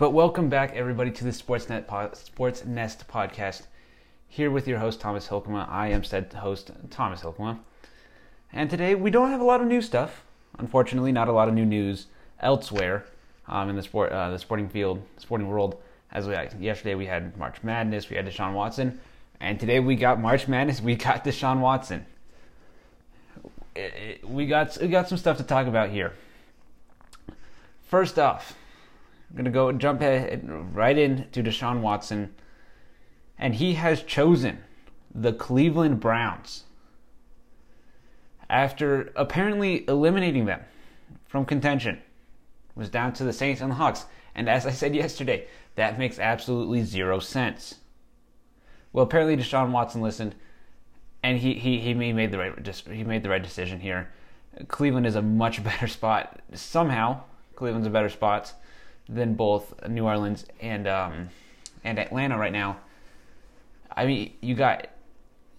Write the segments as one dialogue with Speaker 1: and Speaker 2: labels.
Speaker 1: But welcome back, everybody, to the Sportsnet po- Sports Nest podcast. Here with your host Thomas Hilkema. I am said host Thomas Hilkema, and today we don't have a lot of new stuff. Unfortunately, not a lot of new news elsewhere um, in the sport, uh, the sporting field, sporting world. As we, yesterday we had March Madness, we had Deshaun Watson, and today we got March Madness, we got Deshaun Watson. It, it, we got we got some stuff to talk about here. First off, I'm gonna go jump right in to Deshaun Watson, and he has chosen the Cleveland Browns after apparently eliminating them from contention. It was down to the Saints and the Hawks, and as I said yesterday, that makes absolutely zero sense. Well, apparently Deshaun Watson listened, and he he he made the right he made the right decision here. Cleveland is a much better spot somehow. Cleveland's a better spot than both New Orleans and um, and Atlanta right now. I mean, you got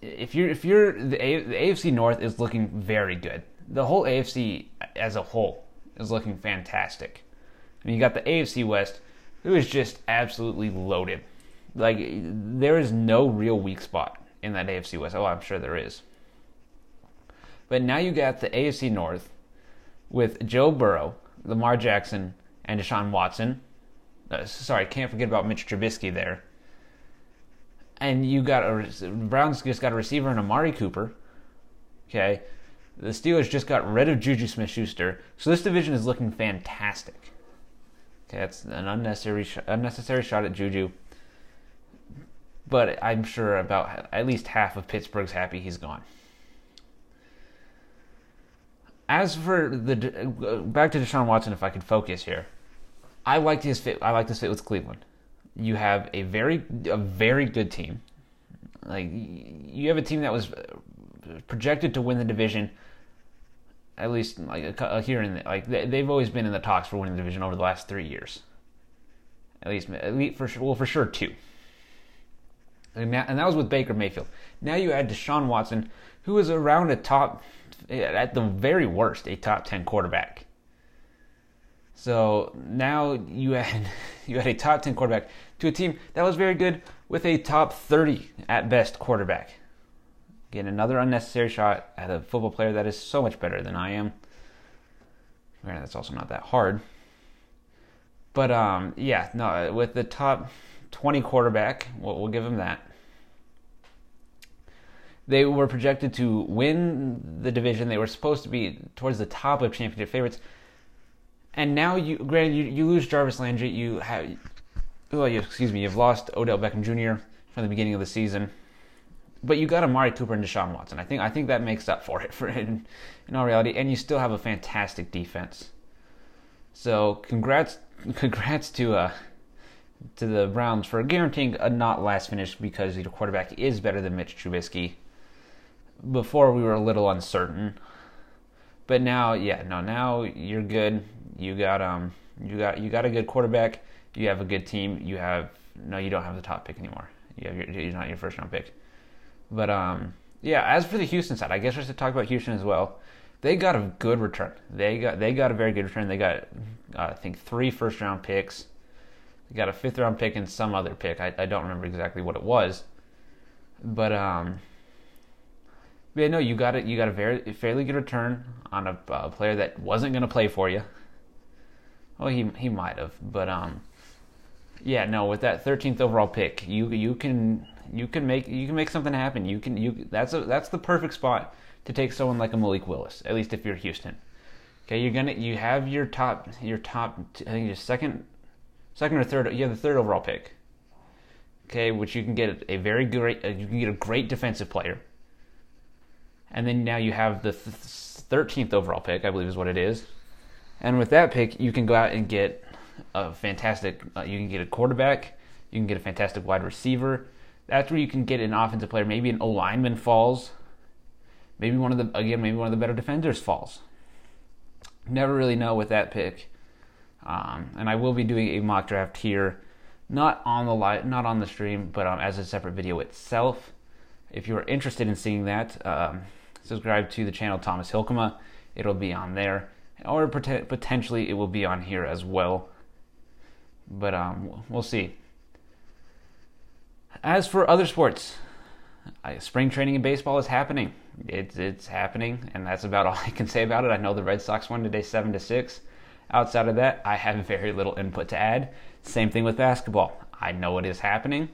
Speaker 1: if you're if you're the, a, the AFC North is looking very good. The whole AFC as a whole is looking fantastic. I mean, you got the AFC West, who is just absolutely loaded. Like there is no real weak spot in that AFC West. Oh, I'm sure there is. But now you got the AFC North with Joe Burrow, Lamar Jackson, and Deshaun Watson. Uh, sorry, can't forget about Mitch Trubisky there. And you got a Browns just got a receiver in Amari Cooper. Okay, the Steelers just got rid of Juju Smith-Schuster, so this division is looking fantastic. Okay, that's an unnecessary sh- unnecessary shot at Juju. But I'm sure about at least half of Pittsburgh's happy he's gone. As for the uh, back to Deshaun Watson, if I could focus here, I liked his fit. I liked his fit with Cleveland. You have a very a very good team. Like you have a team that was projected to win the division. At least like here in like they've always been in the talks for winning the division over the last three years. At least, at least for well for sure two. And that, and that was with Baker Mayfield. Now you add Deshaun Watson, who is around a top, at the very worst, a top ten quarterback. So now you had you had a top ten quarterback to a team that was very good with a top thirty at best quarterback. Again, another unnecessary shot at a football player that is so much better than I am. Granted, that's also not that hard. But um, yeah, no, with the top 20 quarterback, we'll, we'll give him that. They were projected to win the division. They were supposed to be towards the top of championship favorites. And now you, granted, you, you lose Jarvis Landry. You have, well, you, excuse me, you've lost Odell Beckham Jr. from the beginning of the season but you got Amari Cooper and Deshaun Watson. I think I think that makes up for it for in, in all reality, and you still have a fantastic defense. So congrats, congrats to uh to the Browns for guaranteeing a not last finish because your quarterback is better than Mitch Trubisky. Before we were a little uncertain, but now, yeah, no, now you're good. You got um, you got you got a good quarterback. You have a good team. You have no, you don't have the top pick anymore. You have your, you're not your first round pick. But um, yeah, as for the Houston side, I guess I should talk about Houston as well. They got a good return. They got they got a very good return. They got uh, I think three first round picks. They got a fifth round pick and some other pick. I, I don't remember exactly what it was. But um, yeah, no, you got it. You got a very fairly good return on a uh, player that wasn't going to play for you. Well, he he might have, but um, yeah, no, with that 13th overall pick, you you can you can make you can make something happen. You can you that's a that's the perfect spot to take someone like a Malik Willis. At least if you're Houston. Okay, you're gonna you have your top your top I think your second second or third you have the third overall pick. Okay, which you can get a very great uh, you can get a great defensive player. And then now you have the thirteenth overall pick, I believe is what it is. And with that pick, you can go out and get a fantastic. Uh, you can get a quarterback. You can get a fantastic wide receiver. That's where you can get an offensive player. Maybe an O lineman falls. Maybe one of the again, maybe one of the better defenders falls. Never really know with that pick. Um, and I will be doing a mock draft here, not on the live, not on the stream, but um, as a separate video itself. If you're interested in seeing that, um, subscribe to the channel Thomas Hilkema. It'll be on there, or potentially it will be on here as well. but um, we'll see. As for other sports, spring training in baseball is happening. It's it's happening, and that's about all I can say about it. I know the Red Sox won today, seven to six. Outside of that, I have very little input to add. Same thing with basketball. I know it is happening.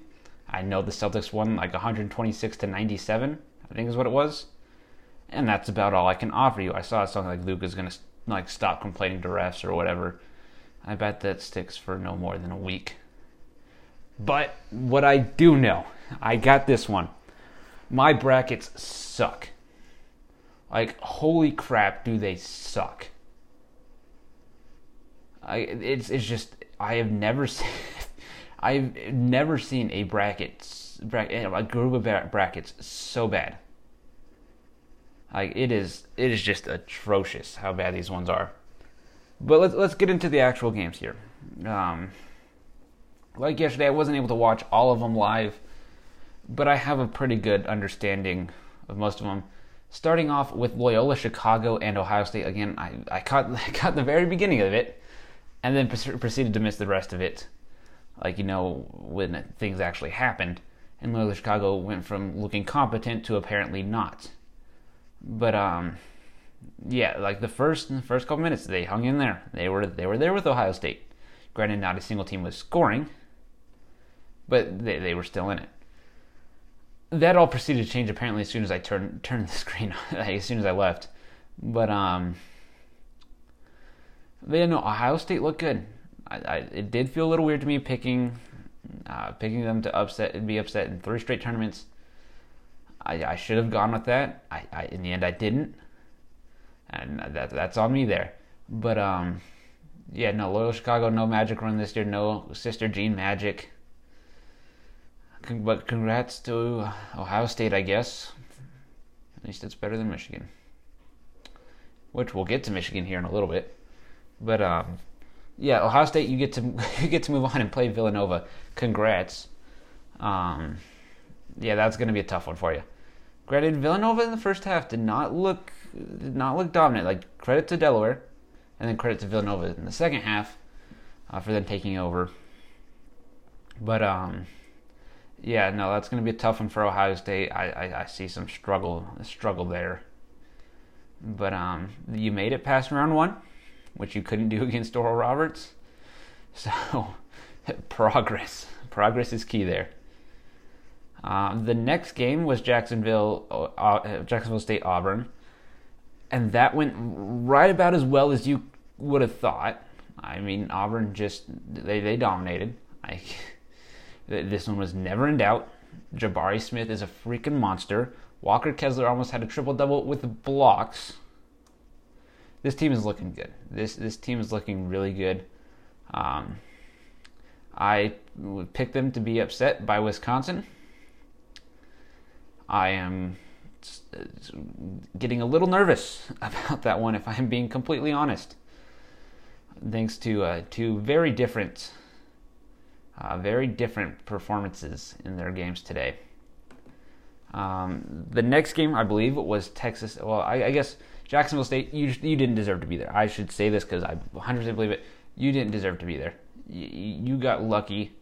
Speaker 1: I know the Celtics won like 126 to 97. I think is what it was, and that's about all I can offer you. I saw something like Luka's gonna like stop complaining to refs or whatever. I bet that sticks for no more than a week. But what I do know, I got this one. My brackets suck. Like holy crap, do they suck? I it's it's just I have never seen I've never seen a bracket bracket a group of brackets so bad. Like it is it is just atrocious how bad these ones are. But let's let's get into the actual games here. Um, like yesterday, I wasn't able to watch all of them live, but I have a pretty good understanding of most of them. Starting off with Loyola Chicago and Ohio State again, I, I caught I caught the very beginning of it, and then proceeded to miss the rest of it. Like you know when things actually happened, and Loyola Chicago went from looking competent to apparently not. But um, yeah, like the first the first couple minutes, they hung in there. They were they were there with Ohio State. Granted, not a single team was scoring, but they they were still in it. That all proceeded to change apparently as soon as I turned turned the screen as soon as I left. But um, they know Ohio State looked good. I, I, it did feel a little weird to me picking uh, picking them to upset and be upset in three straight tournaments. I, I should have gone with that. I, I in the end I didn't and that that's on me there. But um, yeah, no Loyola Chicago, no Magic run this year, no Sister Jean Magic. But congrats to Ohio State, I guess. At least it's better than Michigan, which we'll get to Michigan here in a little bit. But um, yeah, Ohio State, you get to you get to move on and play Villanova. Congrats. Um, yeah, that's going to be a tough one for you. Granted, Villanova in the first half did not look did not look dominant. Like credit to Delaware, and then credit to Villanova in the second half uh, for them taking over. But um, yeah, no, that's going to be a tough one for Ohio State. I, I, I see some struggle struggle there. But um, you made it past round one, which you couldn't do against Oral Roberts. So progress progress is key there. Uh, the next game was Jacksonville, uh, uh, Jacksonville State Auburn, and that went right about as well as you would have thought. I mean, Auburn just they they dominated. I, this one was never in doubt. Jabari Smith is a freaking monster. Walker Kessler almost had a triple double with blocks. This team is looking good. This this team is looking really good. Um, I picked them to be upset by Wisconsin. I am getting a little nervous about that one, if I'm being completely honest. Thanks to uh, two very different, uh, very different performances in their games today. Um, the next game, I believe, was Texas. Well, I, I, guess Jacksonville State. You you didn't deserve to be there. I should say this because I 100% believe it. You didn't deserve to be there. You, you got lucky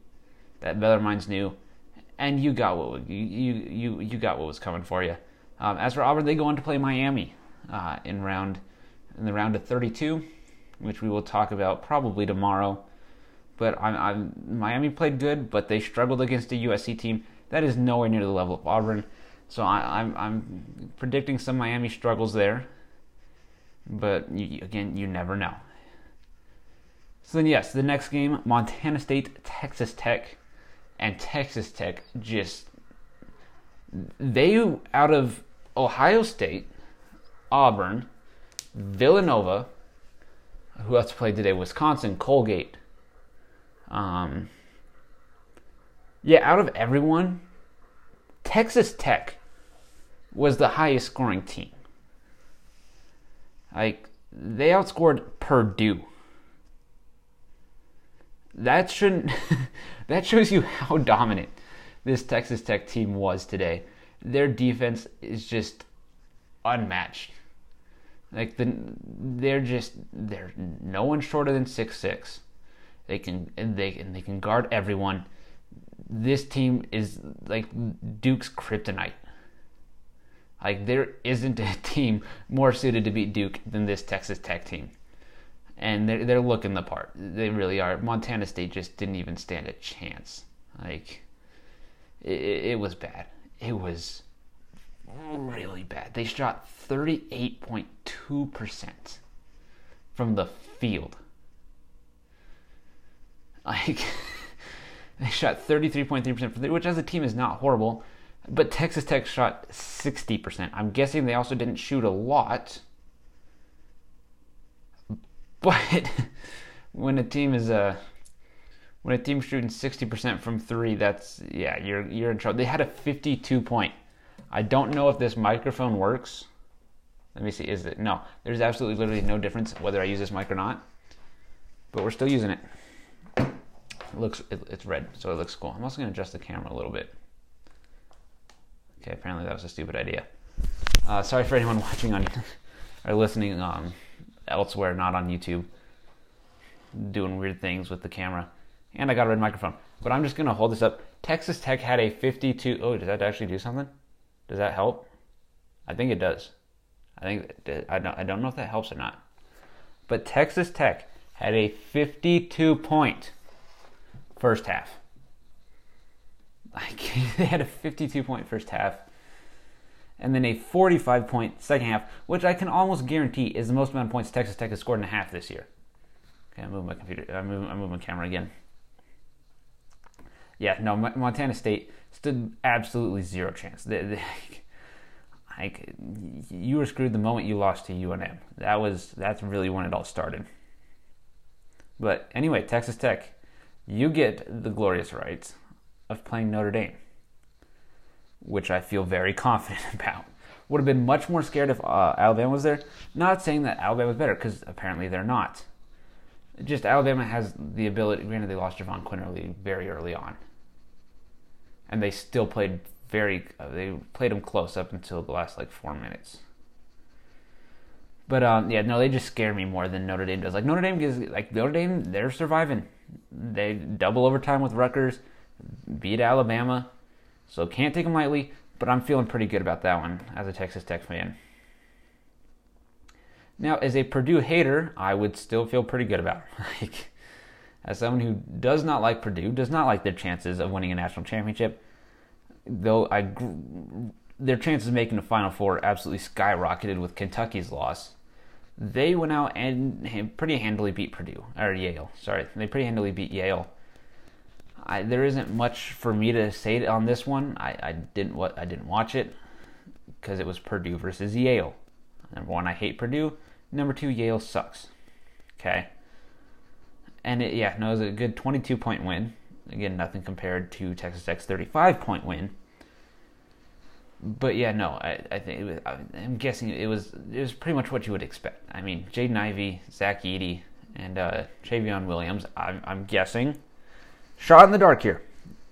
Speaker 1: that Bellarmine's new and you got what you you you got what was coming for you. Um, as for Auburn, they go on to play Miami uh, in round in the round of 32, which we will talk about probably tomorrow. But I'm, I'm, Miami played good, but they struggled against a USC team that is nowhere near the level of Auburn. So I, am I'm, I'm predicting some Miami struggles there. But you, again, you never know. So then, yes, the next game, Montana State, Texas Tech and Texas Tech just they out of Ohio State, Auburn, Villanova, who else played today? Wisconsin, Colgate. Um, yeah, out of everyone, Texas Tech was the highest scoring team. Like they outscored Purdue that shouldn't that shows you how dominant this Texas Tech team was today. Their defense is just unmatched. Like the they're just they're no one shorter than six six. They can and they and they can guard everyone. This team is like Duke's kryptonite. Like there isn't a team more suited to beat Duke than this Texas Tech team. And they're they're looking the part. They really are. Montana State just didn't even stand a chance. Like it, it was bad. It was really bad. They shot 38.2% from the field. Like they shot 33.3% from the, which as a team is not horrible, but Texas Tech shot 60%. I'm guessing they also didn't shoot a lot. But when a team is a uh, when a team's shooting 60% from 3, that's yeah, you're you're in trouble. They had a 52 point. I don't know if this microphone works. Let me see. Is it no? There's absolutely literally no difference whether I use this mic or not. But we're still using it. It looks it, it's red, so it looks cool. I'm also gonna adjust the camera a little bit. Okay, apparently that was a stupid idea. Uh, sorry for anyone watching on or listening um, elsewhere, not on YouTube, doing weird things with the camera. And I got a red microphone. But I'm just gonna hold this up. Texas Tech had a 52. Oh, does that actually do something? Does that help? I think it does. I think I don't. I don't know if that helps or not. But Texas Tech had a 52 point first half. Like they had a 52 point first half, and then a 45 point second half, which I can almost guarantee is the most amount of points Texas Tech has scored in a half this year. Okay, I'm moving my computer. I'm moving, I'm moving my camera again. Yeah, no, Montana State stood absolutely zero chance. They, they, like you were screwed the moment you lost to UNM. That was that's really when it all started. But anyway, Texas Tech, you get the glorious rights of playing Notre Dame, which I feel very confident about. Would have been much more scared if uh, Alabama was there. Not saying that Alabama was better, because apparently they're not. Just Alabama has the ability. Granted, they lost Jahvon Quinerly very early on, and they still played very. Uh, they played them close up until the last like four minutes. But um, yeah, no, they just scare me more than Notre Dame does. Like Notre Dame gives, like Notre Dame, they're surviving. They double overtime with Rutgers, beat Alabama, so can't take them lightly. But I'm feeling pretty good about that one as a Texas Tech fan. Now, as a Purdue hater, I would still feel pretty good about it. like, as someone who does not like Purdue, does not like their chances of winning a national championship, though I their chances of making the Final Four absolutely skyrocketed with Kentucky's loss. They went out and pretty handily beat Purdue or Yale. Sorry, they pretty handily beat Yale. I, there isn't much for me to say on this one. I, I didn't what I didn't watch it because it was Purdue versus Yale. Number one, I hate Purdue. Number two, Yale sucks. Okay. And it, yeah, no, it was a good 22 point win. Again, nothing compared to Texas Tech's 35 point win. But yeah, no, I, I think was, I'm guessing it was it was pretty much what you would expect. I mean, Jaden Ivey, Zach Edey, and uh, Trevion Williams. I'm, I'm guessing shot in the dark here.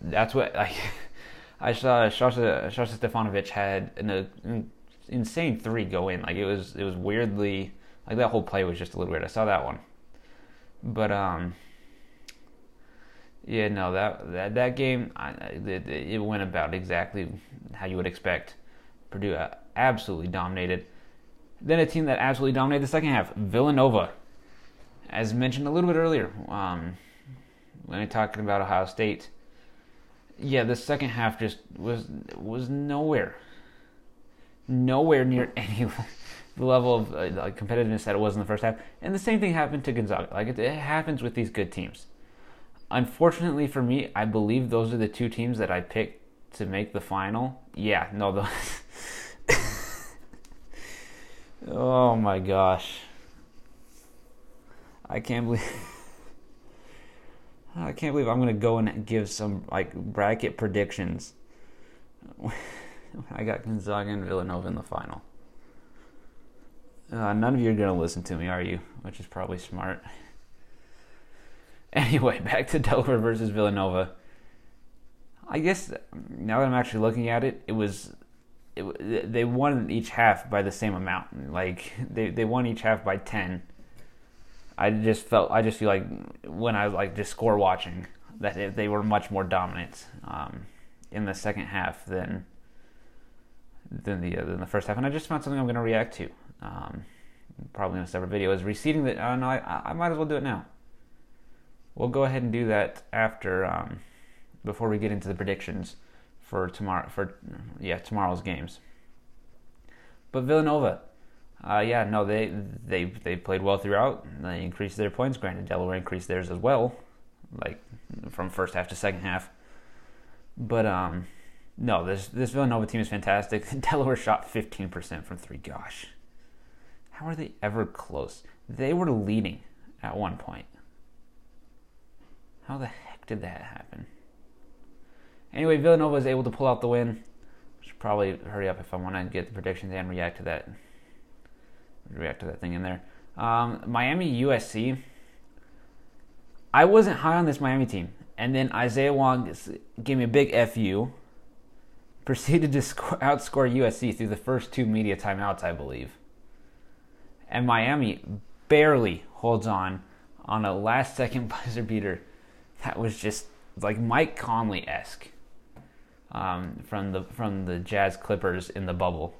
Speaker 1: That's what I I saw. Shasha, Shasha Stefanovic had an, an insane three go in. Like it was it was weirdly like that whole play was just a little weird. I saw that one, but um, yeah, no that that that game I, it, it went about exactly how you would expect. Purdue uh, absolutely dominated. Then a team that absolutely dominated the second half, Villanova. As mentioned a little bit earlier, um, when I'm talking about Ohio State, yeah, the second half just was was nowhere, nowhere near any the level of uh, competitiveness that it was in the first half. And the same thing happened to Gonzaga. Like it, it happens with these good teams. Unfortunately for me, I believe those are the two teams that I picked to make the final. Yeah, no, those. oh my gosh. I can't believe. I can't believe I'm gonna go and give some like bracket predictions. I got Gonzaga and Villanova in the final. Uh, none of you are gonna listen to me, are you? Which is probably smart. Anyway, back to Delaware versus Villanova. I guess now that I'm actually looking at it, it was it, they won each half by the same amount. Like they they won each half by ten. I just felt I just feel like when I like just score watching that they were much more dominant um, in the second half than than the uh, than the first half, and I just found something I'm going to react to. Um, probably in a separate video is receding the. Oh no, I, I might as well do it now. We'll go ahead and do that after um, before we get into the predictions for tomorrow for yeah tomorrow's games. But Villanova, uh, yeah, no, they they they played well throughout. They increased their points. Granted, Delaware increased theirs as well, like from first half to second half. But um, no, this this Villanova team is fantastic. Delaware shot 15% from three. Gosh, how are they ever close? They were leading at one point. How the heck did that happen? Anyway, Villanova was able to pull out the win. Should probably hurry up if I want to get the predictions and react to that. React to that thing in there. Um, Miami USC. I wasn't high on this Miami team, and then Isaiah Wong gave me a big fu. Proceeded to score, outscore USC through the first two media timeouts, I believe. And Miami barely holds on on a last-second buzzer beater that was just like Mike Conley esque um, from the from the Jazz Clippers in the bubble.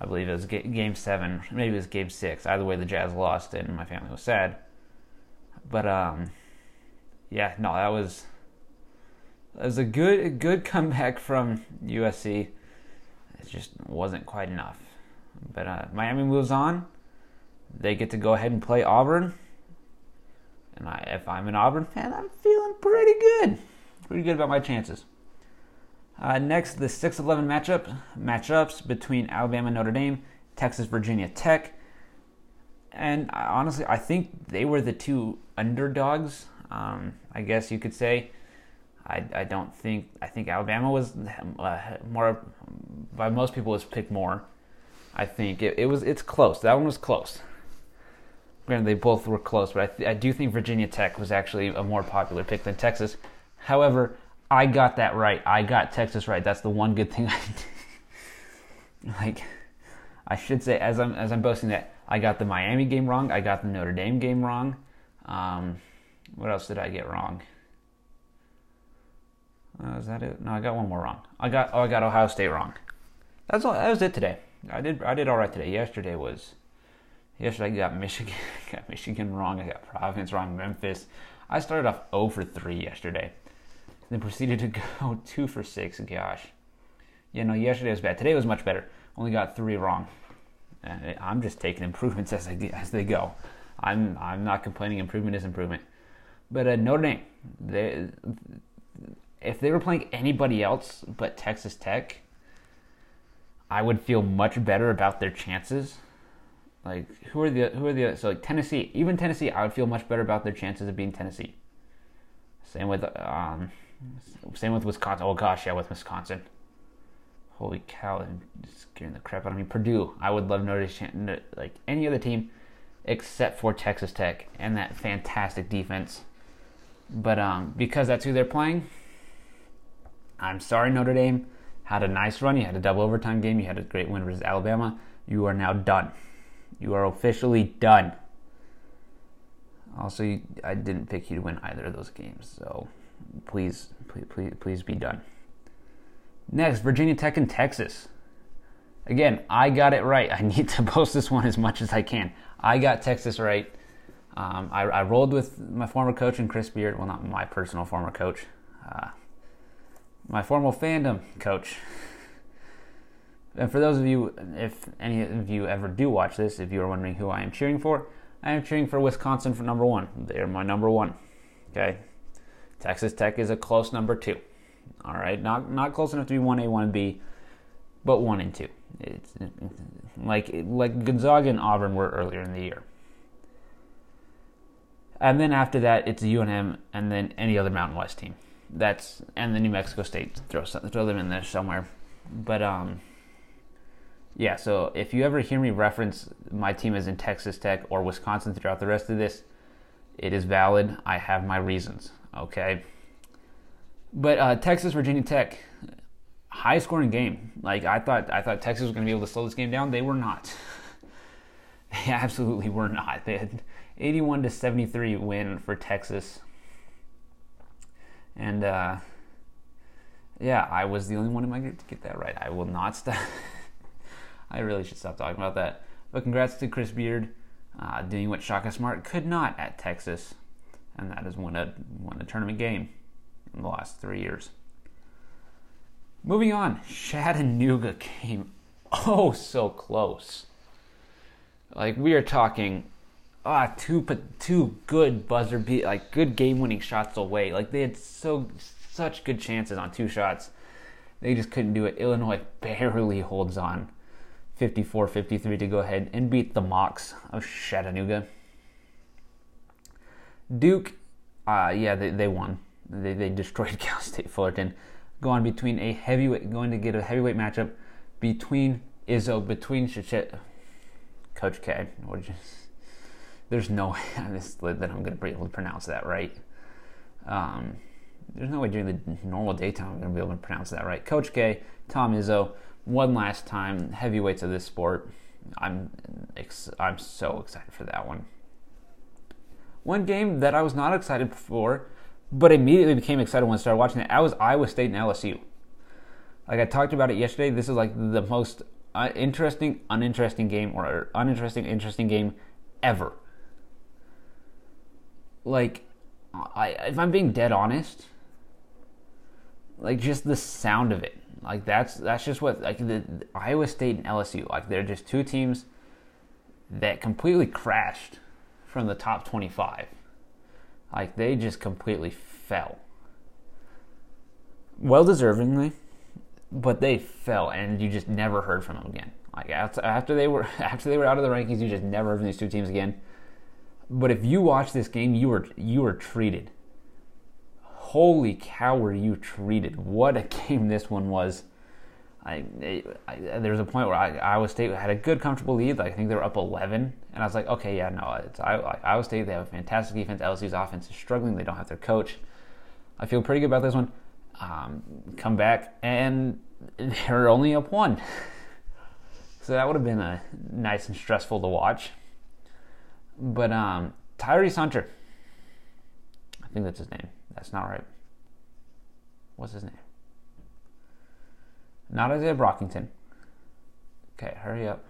Speaker 1: I believe it was game seven, maybe it was game six. Either way, the Jazz lost, and my family was sad. But um, yeah, no, that was that was a good a good comeback from USC. It just wasn't quite enough. But uh, Miami moves on. They get to go ahead and play Auburn. And I, if I'm an Auburn fan, I'm feeling pretty good. Pretty good about my chances. Uh, next, the 6 11 matchup matchups between Alabama Notre Dame, Texas Virginia Tech. And I, honestly, I think they were the two underdogs, um, I guess you could say. I, I don't think, I think Alabama was uh, more, by most people, was picked more. I think it, it was, it's close. That one was close. Granted, they both were close, but I, th- I do think Virginia Tech was actually a more popular pick than Texas. However, I got that right. I got Texas right. That's the one good thing I did. like, I should say as I'm as I'm boasting that I got the Miami game wrong. I got the Notre Dame game wrong. Um, what else did I get wrong? Uh, is that it? No, I got one more wrong. I got oh, I got Ohio State wrong. That's all. That was it today. I did I did all right today. Yesterday was Yesterday I got Michigan, got Michigan wrong. I got Providence wrong. Memphis. I started off 0 for 3 yesterday, then proceeded to go 2 for 6. Gosh, you know, yesterday was bad. Today was much better. Only got three wrong. I'm just taking improvements as they as they go. I'm I'm not complaining. Improvement is improvement. But uh, Notre Dame, they, if they were playing anybody else but Texas Tech, I would feel much better about their chances like who are the who are the so like Tennessee, even Tennessee, I would feel much better about their chances of being Tennessee. Same with um, same with Wisconsin. Oh gosh, yeah, with Wisconsin. Holy cow, I'm scaring the crap out of me. Purdue, I would love Notre Dame, like any other team, except for Texas Tech and that fantastic defense. But um, because that's who they're playing, I'm sorry, Notre Dame had a nice run. You had a double overtime game. You had a great win versus Alabama. You are now done. You are officially done. Also, I didn't pick you to win either of those games, so please, please, please, please be done. Next, Virginia Tech and Texas. Again, I got it right. I need to post this one as much as I can. I got Texas right. Um, I, I, rolled with my former coach and Chris Beard. Well, not my personal former coach, uh, my former fandom coach, and for those of you, if any of you ever do watch this, if you are wondering who I am cheering for, I am cheering for Wisconsin for number one. They're my number one. Okay, Texas Tech is a close number two. All right, not not close enough to be one A, one B, but one and two. It's like like Gonzaga and Auburn were earlier in the year. And then after that, it's UNM, and then any other Mountain West team. That's and the New Mexico State. Throw throw them in there somewhere, but um yeah, so if you ever hear me reference my team as in Texas Tech or Wisconsin throughout the rest of this, it is valid. I have my reasons, okay? But uh, Texas Virginia Tech, high scoring game. Like I thought, I thought Texas was going to be able to slow this game down. They were not. They absolutely were not. They had 81 to 73 win for Texas. And uh, yeah, I was the only one in my group to get that right. I will not stop. I really should stop talking about that. But congrats to Chris Beard uh, doing what Shaka Smart could not at Texas, and that is win a won a tournament game in the last three years. Moving on, Chattanooga came oh so close. Like we are talking, ah, two two good buzzer beat, like good game winning shots away. Like they had so such good chances on two shots, they just couldn't do it. Illinois barely holds on, 54-53 to go ahead and beat the Mocs of Chattanooga. Duke, uh, yeah, they, they won. They, they destroyed Cal State Fullerton. Going between a heavyweight, going to get a heavyweight matchup between Izzo, between Chichet, Coach K. Just, there's no way that I'm going to be able to pronounce that right. Um, there's no way during the normal daytime I'm going to be able to pronounce that right. Coach K, Tom Izzo, one last time, heavyweights of this sport. I'm I'm so excited for that one. One game that I was not excited for, but immediately became excited when I started watching it. I was Iowa State and LSU. Like I talked about it yesterday, this is like the most uh, interesting, uninteresting game or uninteresting, interesting game ever. Like, I if I'm being dead honest, like just the sound of it, like that's that's just what like the, the Iowa State and LSU, like they're just two teams that completely crashed from the top 25. Like they just completely fell. Well deservingly, but they fell, and you just never heard from them again. Like after they were after they were out of the rankings, you just never heard from these two teams again. But if you watch this game, you were you were treated. Holy cow, were you treated? What a game this one was. I, I, there was a point where I, Iowa State had a good, comfortable lead. Like, I think they were up 11, and I was like, okay, yeah, no, it's I, like, Iowa State. They have a fantastic defense. LSU's offense is struggling. They don't have their coach. I feel pretty good about this one. Um, come back, and they're only up one. So that would have been a nice and stressful to watch. But um, Tyrese Hunter, I think that's his name. That's not right. What's his name? Not Isaiah Brockington. Okay, hurry up.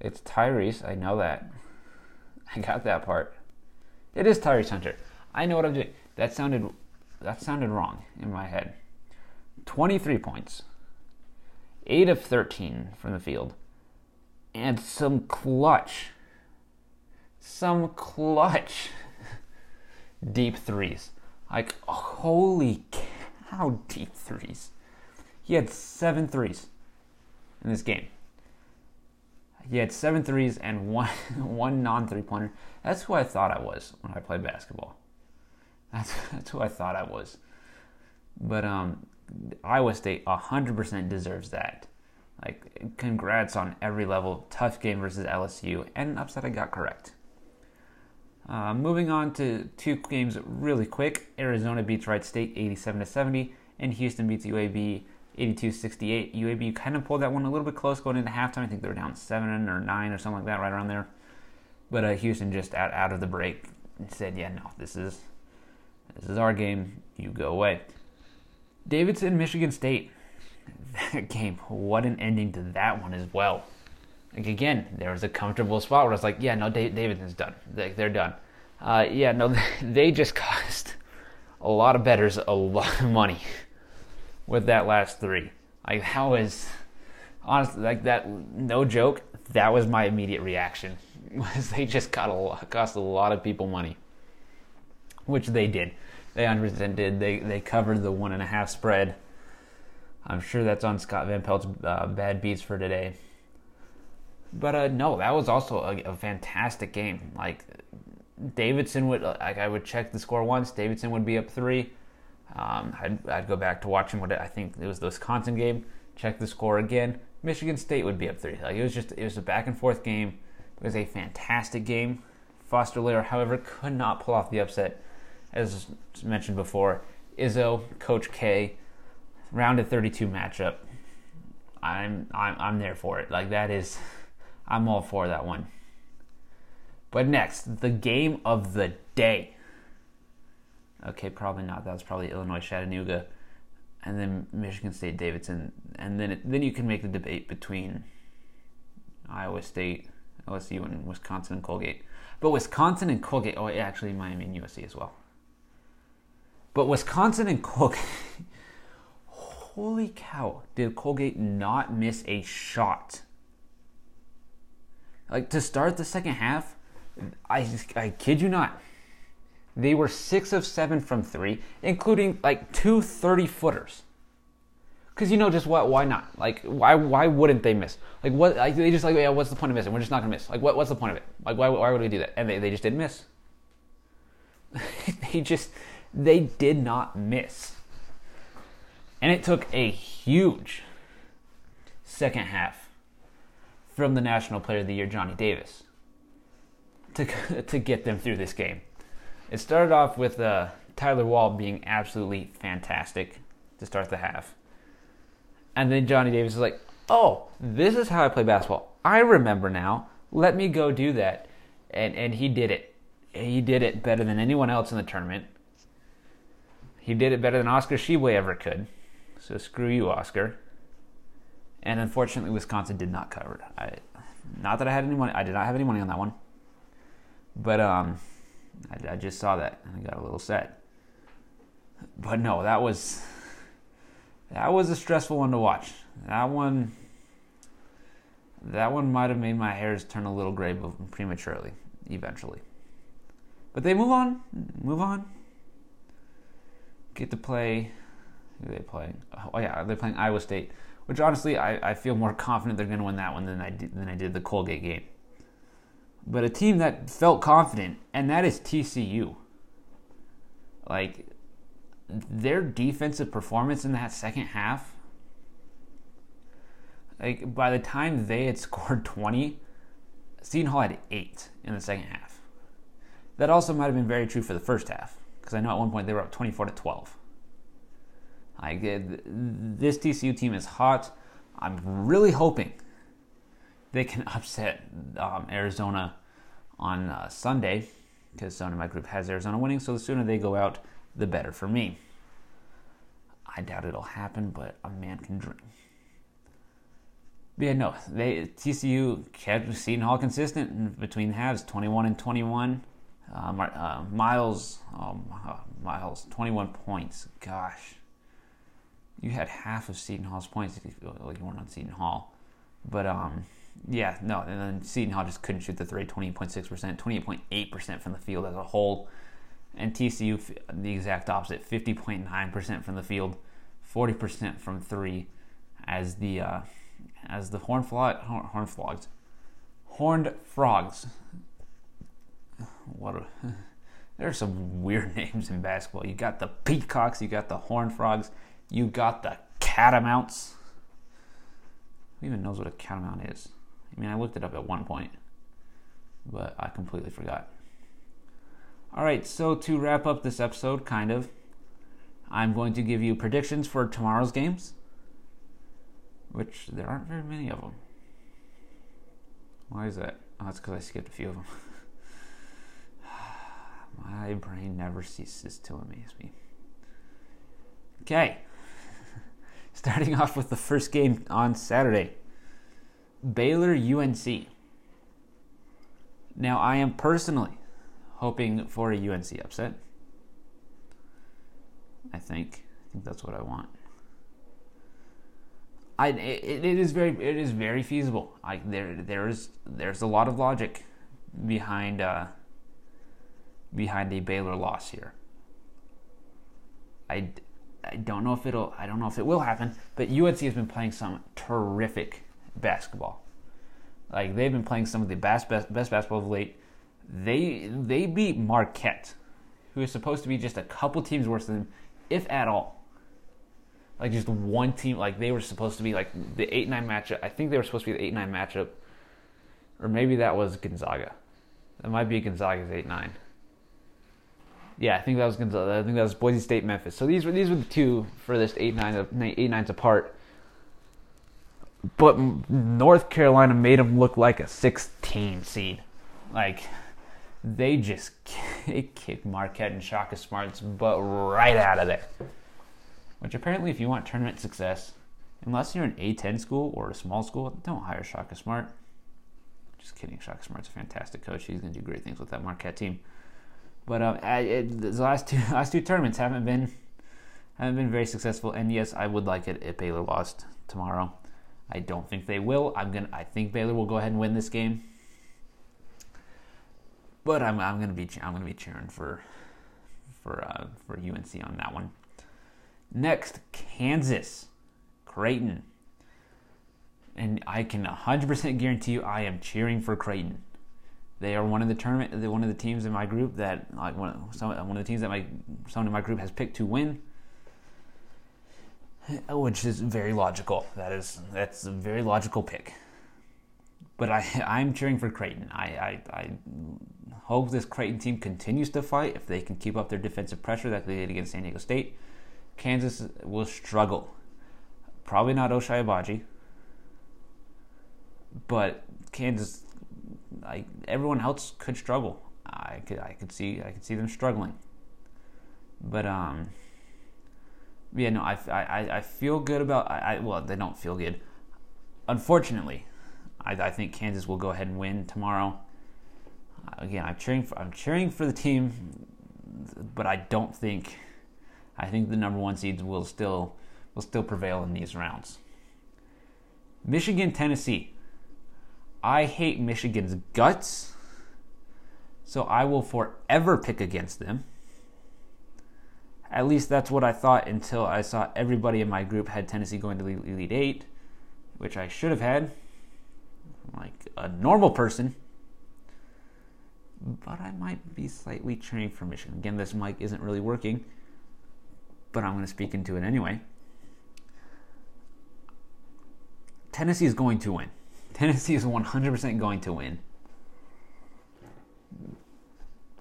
Speaker 1: It's Tyrese. I know that. I got that part. It is Tyrese Hunter. I know what I'm doing. That sounded that sounded wrong in my head. 23 points. 8 of 13 from the field. And some clutch. Some clutch deep threes. Like holy cow deep threes. He had seven threes in this game. He had seven threes and one one non three pointer. That's who I thought I was when I played basketball. That's that's who I thought I was. But um, Iowa State 100% deserves that. Like, congrats on every level. Tough game versus LSU, and an upset I got correct. Uh, moving on to two games really quick. Arizona beats Wright State 87 to 70, and Houston beats UAB 82-68. UAB kind of pulled that one a little bit close going into halftime. I think they were down seven or nine or something like that, right around there. But uh, Houston just out out of the break said, "Yeah, no, this is this is our game. You go away." Davidson, Michigan State. That game, what an ending to that one as well. Like again, there was a comfortable spot where I was like, "Yeah, no, Davidson's done. They're done." Uh, yeah, no, they just cost a lot of betters a lot of money with that last three. Like that was honestly like that. No joke. That was my immediate reaction. Was they just got a lot, cost a lot of people money, which they did. They 100% did. They they covered the one and a half spread. I'm sure that's on Scott Van Pelt's uh, bad beats for today. But uh, no, that was also a, a fantastic game. Like Davidson would like I would check the score once. Davidson would be up three. Um, I'd, I'd, go back to watching what I think it was the Wisconsin game. Check the score again. Michigan State would be up three. Like it was just it was a back and forth game. It was a fantastic game. Foster Loyer, however, could not pull off the upset, as mentioned before. Izzo, Coach K, rounded 32 matchup. I'm I'm I'm there for it. Like that is, I'm all for that one. But next, the game of the day. Okay, probably not. That was probably Illinois Chattanooga, and then Michigan State Davidson, and then it, then you can make the debate between Iowa State, LSU, and Wisconsin and Colgate. But Wisconsin and Colgate, oh, actually Miami and USC as well. But Wisconsin and Colgate, holy cow, did Colgate not miss a shot? Like to start the second half, I I kid you not, they were six of seven from three, including like two 30 footers. Cause you know just what? Why not? Like why? Why wouldn't they miss? Like what? Like, they just like yeah. What's the point of missing? We're just not gonna miss. Like what? What's the point of it? Like why? Why would we do that? And they, they just didn't miss. they just they did not miss. And it took a huge second half from the National Player of the Year Johnny Davis to to get them through this game. It started off with uh, Tyler Wahl being absolutely fantastic to start the half. And then Johnny Davis is like, oh, this is how I play basketball. I remember now. Let me go do that. And, and he did it. He did it better than anyone else in the tournament. He did it better than Oscar Tshiebwe ever could. So screw you, Oscar. And unfortunately, Wisconsin did not cover. I, not that I had any money. I did not have any money on that one. But um, I, I just saw that I got a little sad. But no, that was that was a stressful one to watch. That one, that one might have made my hairs turn a little gray prematurely, eventually. But they move on, move on. Get to play. Who are they playing? Oh yeah, they're playing Iowa State, which honestly I, I feel more confident they're going to win that one than I did, than I did the Colgate game. But a team that felt confident, and that is TCU. Like their defensive performance in that second half, like by the time they had scored 20, Seton Hall had eight in the second half. That also might have been very true for the first half, because I know at one point they were up 24 to 12. Like this TCU team is hot. I'm really hoping they can upset um, Arizona on uh, Sunday, because someone in my group has Arizona winning. So the sooner they go out, the better for me. I doubt it'll happen, but a man can dream. But yeah, no, they TCU kept Seton Hall consistent between halves, 21 and 21. Uh, uh, Miles, um, uh, Miles, 21 points. Gosh, you had half of Seton Hall's points if you like you weren't on Seton Hall. But um, yeah, no, and then Seton Hall just couldn't shoot the three, 28.6%, 28.8% from the field as a whole and TCU the exact opposite, 50.9% from the field, 40% from three, as the uh, as the horn flog, horn frogs, horned frogs. What? A, there are some weird names in basketball. You got the peacocks, you got the horned frogs, you got the catamounts. Who even knows what a catamount is? I mean, I looked it up at one point, but I completely forgot. All right, so to wrap up this episode, kind of, I'm going to give you predictions for tomorrow's games, which there aren't very many of them. Why is that? Oh, that's because I skipped a few of them. My brain never ceases to amaze me. Okay, starting off with the first game on Saturday Baylor UNC. Now, I am personally hoping for a UNC upset. I think. I think that's what I want. I it, it is very it is very feasible. I there there's there's a lot of logic behind uh, behind a Baylor loss here. I, I don't know if it'll I don't know if it will happen, but UNC has been playing some terrific basketball. Like they've been playing some of the best best, best basketball of late they they beat Marquette, who is supposed to be just a couple teams worse than them, if at all. Like just one team. Like they were supposed to be like the eight nine matchup. I think they were supposed to be the eight nine matchup, or maybe that was Gonzaga. That might be Gonzaga's eight nine. Yeah, I think that was Gonzaga. I think that was Boise State, Memphis. So these were these were the two for this eight nine eight nines apart. But North Carolina made them look like a sixteen seed. Like they just kicked Marquette and Shaka Smart's butt right out of there. Which apparently, if you want tournament success, unless you're an A10 school or a small school, don't hire Shaka Smart. Just kidding. Shaka Smart's a fantastic coach. He's to do great things with that Marquette team. But um, it, the last two last two tournaments haven't been haven't been very successful. And yes, I would like it if Baylor lost tomorrow. I don't think they will. I'm gonna. I think Baylor will go ahead and win this game. But I'm I'm gonna be I'm gonna be cheering for for uh, for UNC on that one. Next, Kansas, Creighton, and I can 100% guarantee you I am cheering for Creighton. They are one of the tournament, one of the teams in my group that like one, of, some, one of the teams that my someone in my group has picked to win, which is very logical. That is that's a very logical pick. But I I'm cheering for Creighton. I I, I hope this Creighton team continues to fight. If they can keep up their defensive pressure that they did against San Diego State, Kansas will struggle. Probably not Ochai Agbaji, but Kansas like everyone else could struggle. I could I could see I could see them struggling. But um yeah, no, I, I, I feel good about I, I well they don't feel good. Unfortunately, I, I think Kansas will go ahead and win tomorrow. Again, I'm cheering for I'm cheering for the team, but I don't think I think the number one seeds will still will still prevail in these rounds. Michigan, Tennessee. I hate Michigan's guts, so I will forever pick against them. At least that's what I thought until I saw everybody in my group had Tennessee going to Elite Eight, which I should have had, like a normal person. But I might be slightly cheering for Michigan. Again, this mic isn't really working, but I'm going to speak into it anyway. Tennessee is going to win. Tennessee is 100% going to win.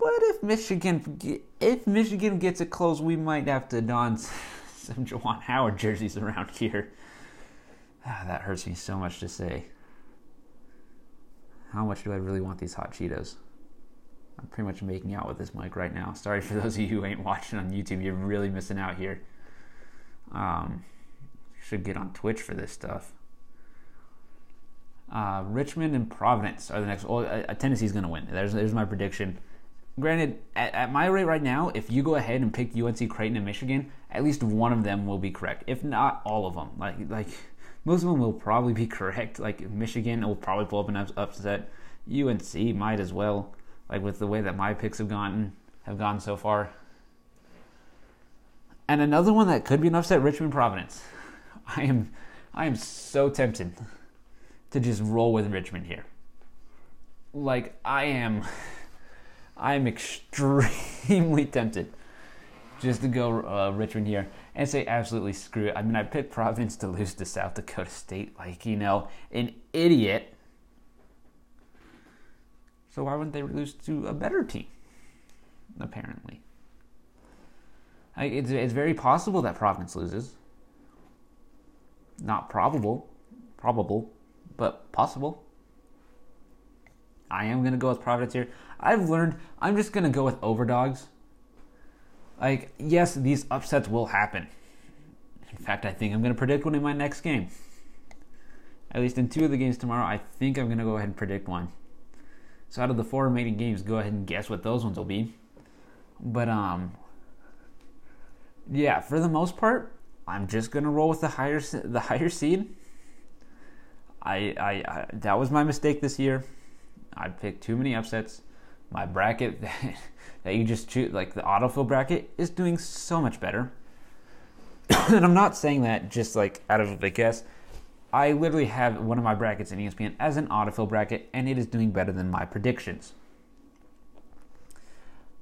Speaker 1: But if Michigan if Michigan gets it close, we might have to don some Juwan Howard jerseys around here. Ah, that hurts me so much to say. How much do I really want these hot Cheetos? I'm pretty much making out with this mic right now. Sorry for those of you who ain't watching on YouTube. You're really missing out here. Um, should get on Twitch for this stuff. Uh, Richmond and Providence are the next. Well, uh, Tennessee's going to win. There's there's my prediction. Granted, at, at, my rate right now, if you go ahead and pick UNC Creighton and Michigan, at least one of them will be correct. If not all of them, like like most of them will probably be correct. Like Michigan will probably pull up an upset. UNC might as well. Like with the way that my picks have gone have gone so far. And another one that could be an upset: Richmond Providence. I am I am so tempted to just roll with Richmond here. Like I am I am extremely tempted just to go uh, Richmond here and say absolutely screw it. I mean, I picked Providence to lose to South Dakota State, like you know, an idiot. So why wouldn't they lose to a better team? Apparently, I, it's it's very possible that Providence loses. Not probable, probable but possible. I am going to go with Providence here. I've learned I'm just going to go with overdogs. Like, yes, these upsets will happen. In fact, I think I'm going to predict one in my next game. At least in two of the games tomorrow, I think I'm going to go ahead and predict one. So out of the four remaining games, go ahead and guess what those ones will be. But um yeah, for the most part, I'm just going to roll with the higher the higher seed I, I, I that was my mistake this year. I picked too many upsets. My bracket that you just choose, like the autofill bracket, is doing so much better. and I'm not saying that just like out of the guess. I literally have one of my brackets in ESPN as an autofill bracket, and it is doing better than my predictions.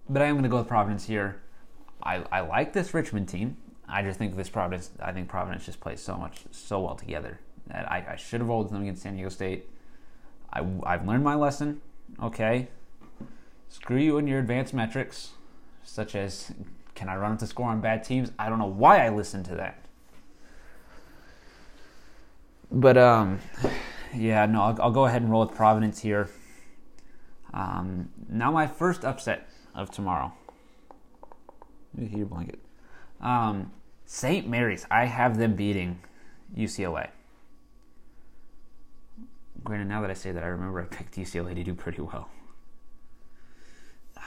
Speaker 1: But I am going to go with Providence here. I, I like this Richmond team. I just think this Providence. I think Providence just plays so much so well together that I, I should have rolled them against San Diego State. I, I've learned my lesson. Okay. Screw you and your advanced metrics, such as can I run up the score on bad teams? I don't know why I listened to that. But um, yeah, no, I'll, I'll go ahead and roll with Providence here. Um, now my first upset of tomorrow. Heat your blanket. Um, St. Mary's. I have them beating UCLA. Granted, now that I say that, I remember I picked UCLA to do pretty well.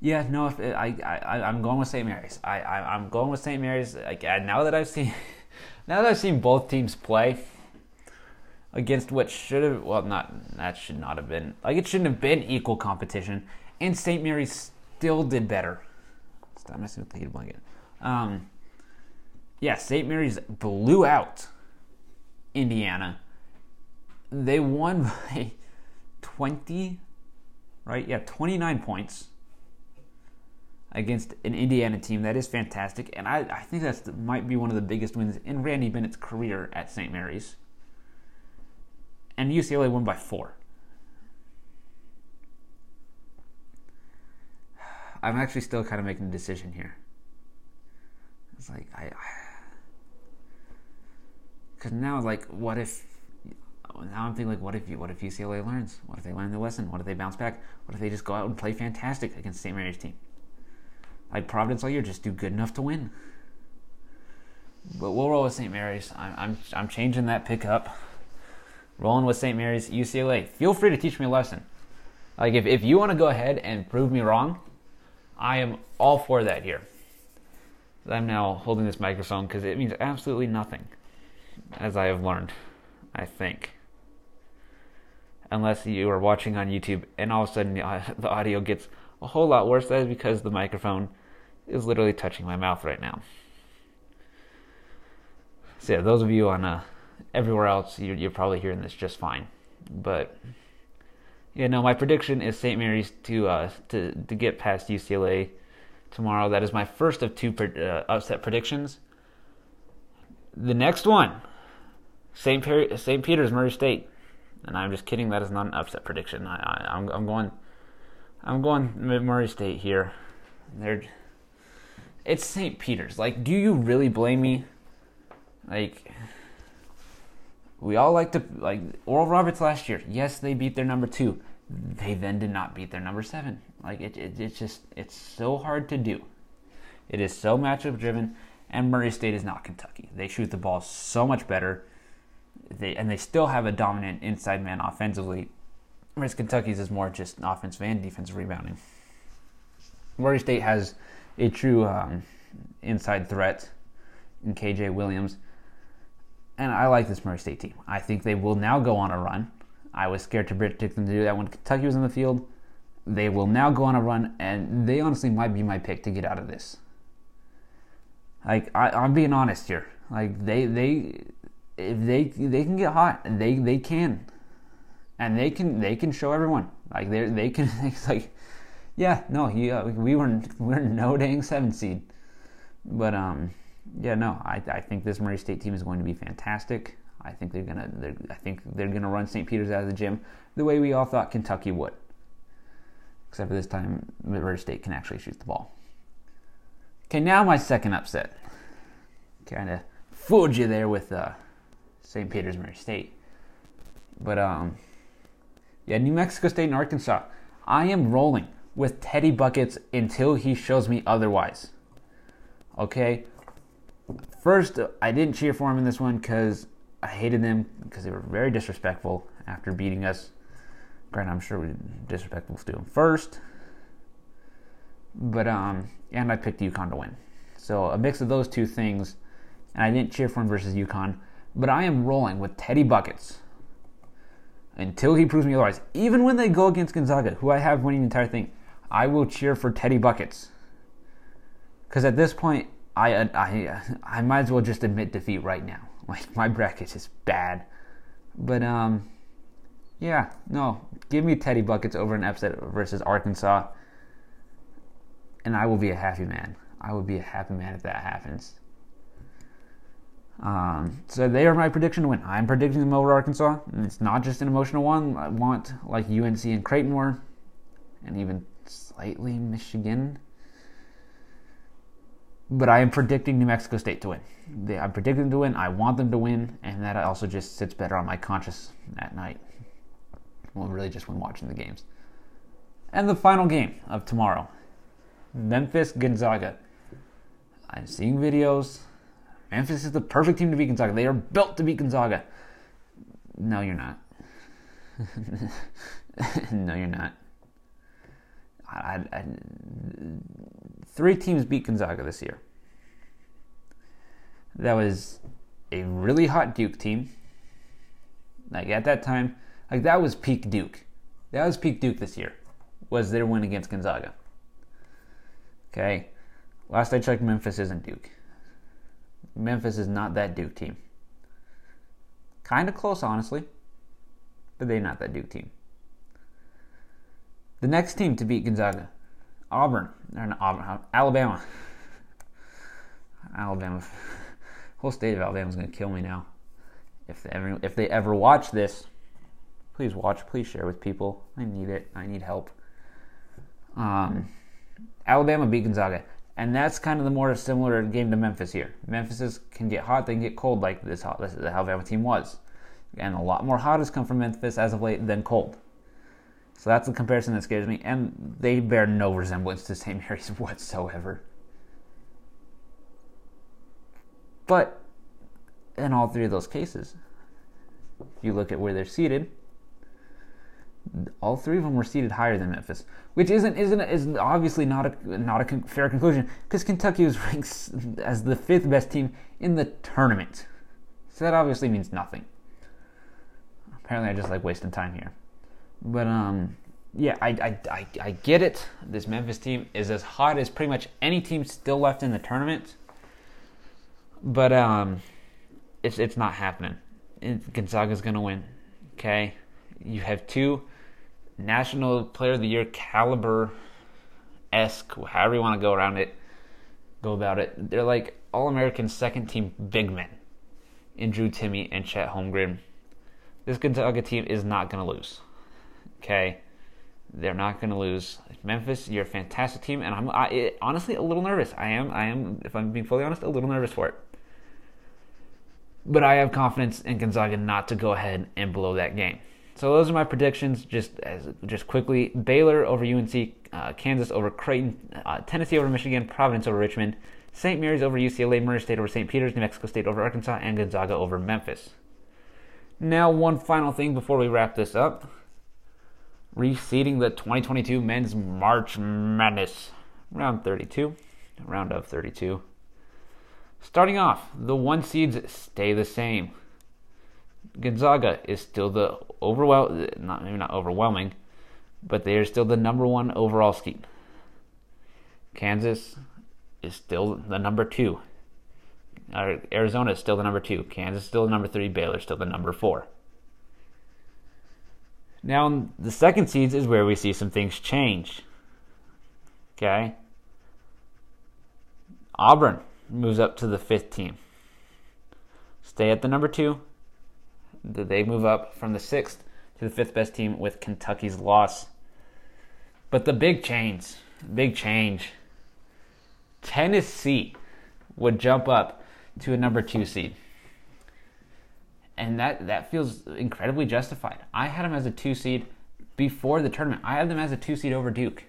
Speaker 1: Yeah, no, if it, I, I, I'm going with St. Mary's. I, I, I'm going with St. Mary's. Like, now that I've seen, now that I've seen both teams play against what should have, well, not that should not have been like it shouldn't have been equal competition, and St. Mary's still did better. Stop messing with the blanket. Um, yeah, St. Mary's blew out Indiana. They won by 20, right? Yeah, 29 points against an Indiana team that is fantastic, and I, I think that might be one of the biggest wins in Randy Bennett's career at St. Mary's. And UCLA won by four. I'm actually still kind of making a decision here. It's like I, because now like what if now I'm thinking like what if what if UCLA learns? What if they learn the lesson? What if they bounce back? What if they just go out and play fantastic against St. Mary's team? like Providence all year, just do good enough to win. But we'll roll with St. Mary's. I'm, I'm, I'm changing that pickup. Rolling with St. Mary's, UCLA. Feel free to teach me a lesson. Like, if, if you want to go ahead and prove me wrong, I am all for that here. I'm now holding this microphone because it means absolutely nothing, as I have learned, I think. Unless you are watching on YouTube and all of a sudden the audio gets a whole lot worse. That is because the microphone is literally touching my mouth right now. So yeah, those of you on uh, everywhere else, you're, you're probably hearing this just fine. But yeah, no, my prediction is St. Mary's to uh, to to get past UCLA tomorrow. That is my first of two uh, upset predictions. The next one, St. St. Peter's Murray State, and I'm just kidding. That is not an upset prediction. I, I I'm, I'm going I'm going Murray State here. They're it's St. Peter's. Like, do you really blame me? Like, we all like to like Oral Roberts last year. Yes, they beat their number two. They then did not beat their number seven. Like it, it it's just it's so hard to do. It is so matchup driven, and Murray State is not Kentucky. They shoot the ball so much better. They and they still have a dominant inside man offensively whereas Kentucky's is more just offensive and defensive rebounding. Murray State has a true um, inside threat in KJ Williams, and I like this Murray State team. I think they will now go on a run. I was scared to predict them to do that when Kentucky was in the field. They will now go on a run, and they honestly might be my pick to get out of this. Like I, I'm being honest here. Like they, they, if they they can get hot, they they can. And they can they can show everyone. Like they they can like yeah no he uh, we were we are no dang seven seed. But um yeah no I I think this Murray State team is going to be fantastic. I think they're gonna they're, I think they're gonna run St. Peter's out of the gym the way we all thought Kentucky would. Except for this time Murray State can actually shoot the ball. Okay now my second upset. Kind of fooled you there with uh, St. Peter's Murray State but um yeah, New Mexico State and Arkansas. I am rolling with Teddy Buckets until he shows me otherwise. Okay? First, I didn't cheer for him in this one because I hated them because they were very disrespectful after beating us. Granted, I'm sure we disrespectful to them first. But, um, and I picked UConn to win. So a mix of those two things, and I didn't cheer for him versus UConn. But I am rolling with Teddy Buckets until he proves me otherwise. Even when they go against Gonzaga, who I have winning the entire thing, I will cheer for Teddy Buckets. Because at this point, I, I, I might as well just admit defeat right now. Like, my bracket is bad. But, um, yeah, no. Give me Teddy Buckets over an upset versus Arkansas. And I will be a happy man. I will be a happy man if that happens. Um, so they are my prediction to win. I'm predicting them over Arkansas. And it's not just an emotional one. I want like UNC and Creighton more, and even slightly Michigan. But I am predicting New Mexico State to win. They, I'm predicting them to win. I want them to win, and that also just sits better on my conscience at night. well, really just when watching the games. And the final game of tomorrow Memphis Gonzaga. I'm seeing videos. Memphis is the perfect team to beat Gonzaga. They are built to beat Gonzaga. No, you're not. no, you're not. I, I, three teams beat Gonzaga this year. That was a really hot Duke team. Like at that time, like that was peak Duke. That was peak Duke this year. Was their win against Gonzaga. Okay. Last I checked, Memphis isn't Duke. Memphis is not that Duke team. Kind of close, honestly, but they're not that Duke team. The next team to beat Gonzaga, Auburn, or not Auburn, Alabama. Alabama, whole state of Alabama is going to kill me now. If they ever, if they ever watch this, please watch, please share with people. I need it. I need help. Um, Alabama beat Gonzaga. And that's kind of the more similar game to Memphis here. Memphis is, can get hot, they can get cold, like this, hot, this the Alabama team was. And a lot more hot has come from Memphis as of late than cold. So that's the comparison that scares me. And they bear no resemblance to St. Mary's whatsoever. But in all three of those cases, if you look at where they're seated, all three of them were seated higher than Memphis, which isn't isn't is obviously not a not a fair conclusion because Kentucky was ranked as the fifth best team in the tournament, so that obviously means nothing. Apparently, I just like wasting time here, but um, yeah, I I I, I get it. This Memphis team is as hot as pretty much any team still left in the tournament, but um, it's it's not happening. Gonzaga's gonna win. Okay, you have two National Player of the Year caliber esque, however you want to go around it, go about it. They're like All American second team big men in Drew Timme and Chet Holmgren. This Gonzaga team is not going to lose. Okay? They're not going to lose. Memphis, you're a fantastic team, and I'm I, honestly a little nervous. I am, I am, if I'm being fully honest, a little nervous for it. But I have confidence in Gonzaga not to go ahead and blow that game. So those are my predictions. Just as, just quickly: Baylor over UNC, uh, Kansas over Creighton, uh, Tennessee over Michigan, Providence over Richmond, St. Mary's over UCLA, Murray State over St. Peter's, New Mexico State over Arkansas, and Gonzaga over Memphis. Now, one final thing before we wrap this up: reseeding the 2022 Men's March Madness round 32, round of 32. Starting off, the one seeds stay the same. Gonzaga is still the overwhelm not maybe not overwhelming, but they are still the number one overall seed. Kansas is still the number two. Arizona is still the number two. Kansas is still the number three. Baylor is still the number four. Now, the second seeds is where we see some things change. Okay? Auburn moves up to the fifth team. Stay at the number two they move up from the sixth to the fifth best team with Kentucky's loss. But the big change, big change. Tennessee would jump up to a number two seed. And that, that feels incredibly justified. I had them as a two seed before the tournament. I had them as a two seed over Duke.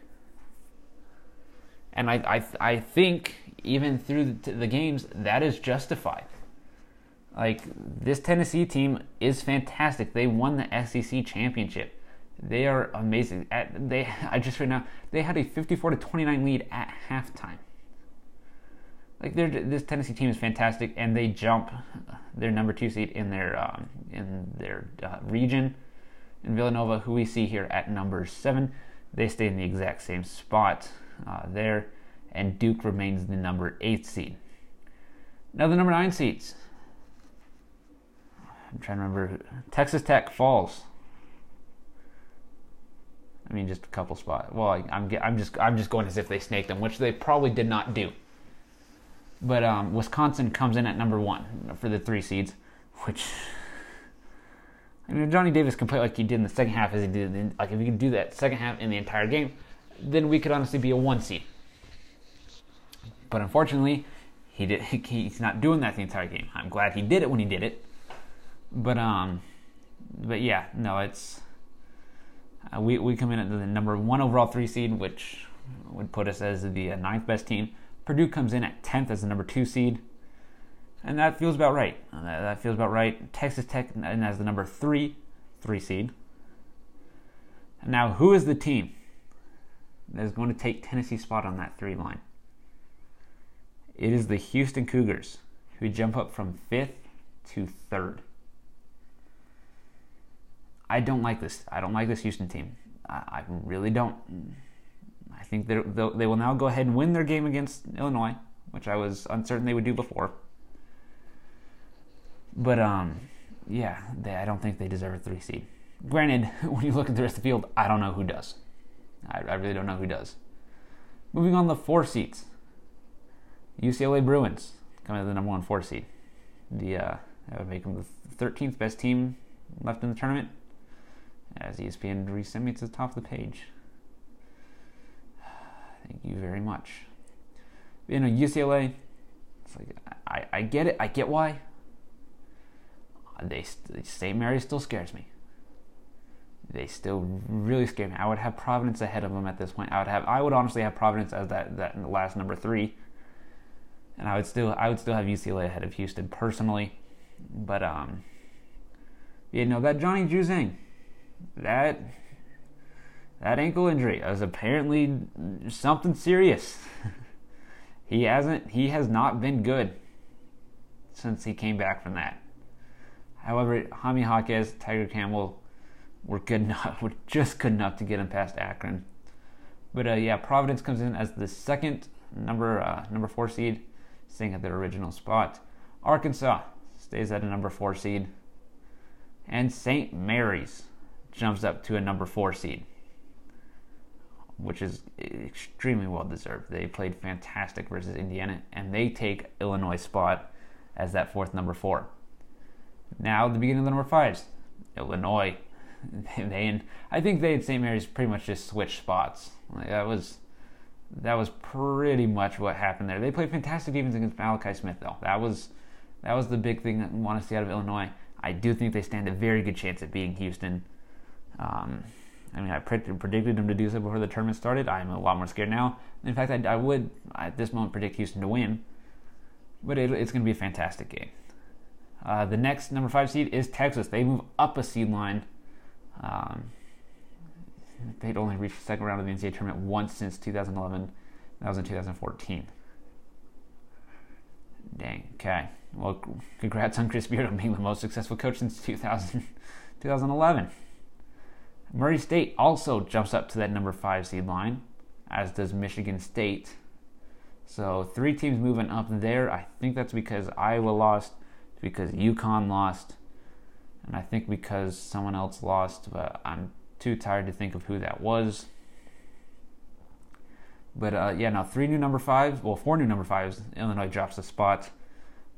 Speaker 1: And I, I, I think even through the, the games, that is justified. Like this Tennessee team is fantastic. They won the SEC championship. They are amazing. At, they I just right now they had a 54 to 29 lead at halftime. Like this Tennessee team is fantastic, and they jump their number two seed in their um, in their uh, region. In Villanova, who we see here at number seven, they stay in the exact same spot uh, there, and Duke remains the number eight seed. Now the number nine seeds I'm trying to remember. Texas Tech falls. I mean, just a couple spots. Well, I, am I'm, I'm just I'm just going as if they snaked them, which they probably did not do. But um, Wisconsin comes in at number one for the three seeds, which I mean, Johnny Davis can play like he did in the second half, as he did. In, like if he could do that second half in the entire game, then we could honestly be a one seed. But unfortunately, he did. He's not doing that the entire game. I'm glad he did it when he did it. But um, but yeah, no, it's Uh, we we come in at the number one overall three seed, which would put us as the uh, ninth best team. Purdue comes in at tenth as the number two seed, and that feels about right. Uh, that, that feels about right. Texas Tech and as the number three three seed. Now, who is the team that is going to take Tennessee's spot on that three line? It is the Houston Cougars, who jump up from fifth to third. I don't like this. I don't like this Houston team. I, I really don't. I think they they will now go ahead and win their game against Illinois, which I was uncertain they would do before. But um, yeah, they, I don't think they deserve a three seed. Granted, when you look at the rest of the field, I don't know who does. I, I really don't know who does. Moving on, the four seeds. UCLA Bruins coming to the number one four seed. The uh, that would make them the 13th best team left in the tournament as ESPN resent me to the top of the page. Thank you very much. You know, UCLA, it's like, I, I get it. I get why. They St. Mary still scares me. They still really scare me. I would have Providence ahead of them at this point. I would have. I would honestly have Providence as that that last number three, and I would still I would still have UCLA ahead of Houston personally. But um, you know that Johnny Juzang, that that ankle injury is apparently something serious. he hasn't he has not been good since he came back from that. However, Jaime Jaquez, Tyger Campbell were good enough, were just good enough to get him past Akron. But uh, yeah, Providence comes in as the second number uh, number four seed, staying at their original spot. Arkansas stays at a number four seed, and St. Mary's jumps up to a number four seed, which is extremely well deserved. They played fantastic versus Indiana, and they take Illinois' spot as that fourth number four. Now, the beginning of the number fives, Illinois. They and I think they and St. Mary's pretty much just switched spots. Like that was that was pretty much what happened there. They played fantastic defense against Malachi Smith, though. That was that was the big thing that we want to see out of Illinois. I do think they stand a very good chance at beating Houston. Um, I mean, I predicted him to do so before the tournament started. I'm a lot more scared now. In fact, I, I would at this moment predict Houston to win, but it, it's going to be a fantastic game. Uh, the next number five seed is Texas. They move up a seed line. Um, they'd only reached the second round of the NCAA tournament once since 2011. That was in 2014. Dang. Okay. Well, congrats on Chris Beard on being the most successful coach since 2000, 2011. Murray State also jumps up to that number five seed line, as does Michigan State. So three teams moving up there. I think that's because Iowa lost because UConn lost, and I think because someone else lost, but I'm too tired to think of who that was. But uh, yeah, now three new number fives, well, four new number fives. Illinois drops a spot,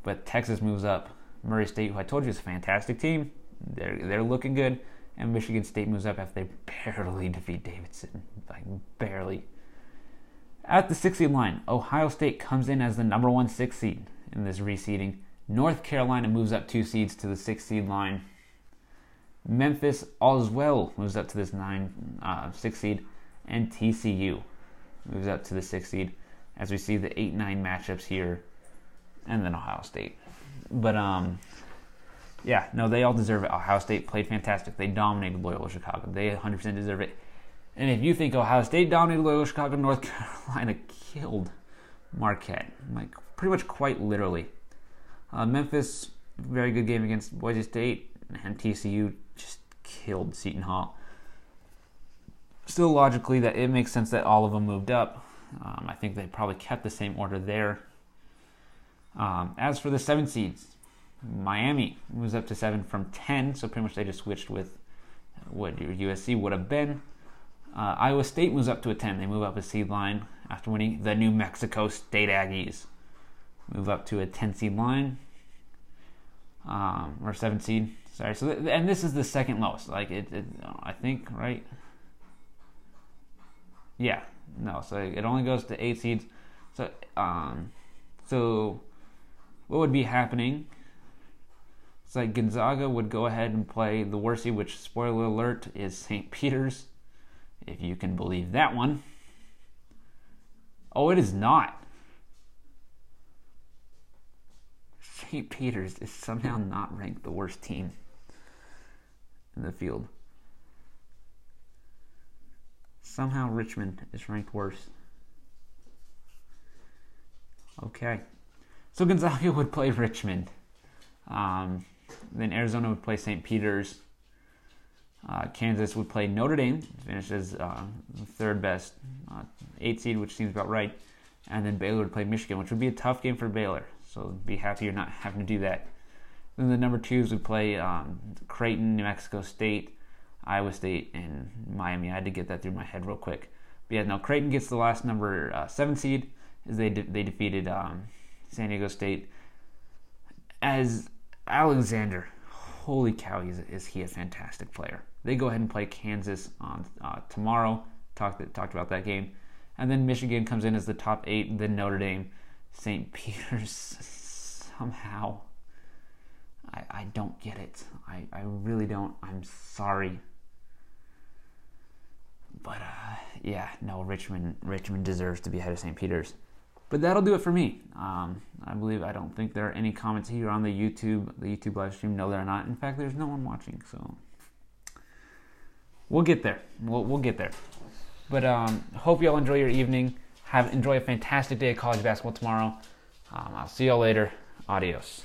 Speaker 1: but Texas moves up. Murray State, who I told you is a fantastic team, they're they're looking good, and Michigan State moves up after they barely defeat Davidson, like barely. At the six seed line, Ohio State comes in as the number one six seed in this reseeding. North Carolina moves up two seeds to the six seed line. Memphis as well moves up to this nine uh, six seed, and TCU moves up to the six seed. As we see the eight nine matchups here, and then Ohio State. But um, yeah, no, they all deserve it. Ohio State played fantastic. They dominated Loyola Chicago. They 100% deserve it. And if you think Ohio State dominated Loyola Chicago, North Carolina killed Marquette, like pretty much quite literally. Uh, Memphis, very good game against Boise State, and TCU just killed Seton Hall. Still, logically, that it makes sense that all of them moved up. Um, I think they probably kept the same order there. Um, as for the seven seeds, Miami moves up to seven from ten, so pretty much they just switched with what your USC would have been. Uh, Iowa State moves up to a ten. They move up a seed line after winning the New Mexico State Aggies move up to a 10 seed line um, or 7 seed. Sorry. So th- and this is the second lowest. Like it, it, I think right. Yeah. No. So it only goes to eight seeds. So um, so what would be happening? It's like Gonzaga would go ahead and play the worst which spoiler alert is St. Peter's. if you can believe that one. Oh, it is not. St. Peter's is somehow not ranked the worst team in the field. Somehow Richmond is ranked worse. Okay. So Gonzaga would play Richmond. Um, then Arizona would play St. Peter's. Uh, Kansas would play Notre Dame, finishes uh, third best, uh, eight seed, which seems about right. And then Baylor would play Michigan, which would be a tough game for Baylor. So be happy you're not having to do that. Then the number twos would play um, Creighton, New Mexico State, Iowa State, and Miami. I had to get that through my head real quick. But yeah, no, Creighton gets the last number uh, seven seed. As they de- they defeated um, San Diego State. As Alexander, holy cow, is, is he a fantastic player. They go ahead and play Kansas on uh, tomorrow. Talked talked about that game, and then Michigan comes in as the top eight. Then Notre Dame, St. Peter's somehow. I, I don't get it. I, I really don't. I'm sorry. But uh, yeah, no, Richmond Richmond deserves to be ahead of St. Peter's. But that'll do it for me. Um, I believe I don't think there are any comments here on the YouTube the YouTube live stream. No, there are not. In fact, there's no one watching. So we'll get there. We'll, we'll get there. But um, hope y'all enjoy your evening. Have enjoy a fantastic day of college basketball tomorrow. Um, I'll see y'all later. Adios.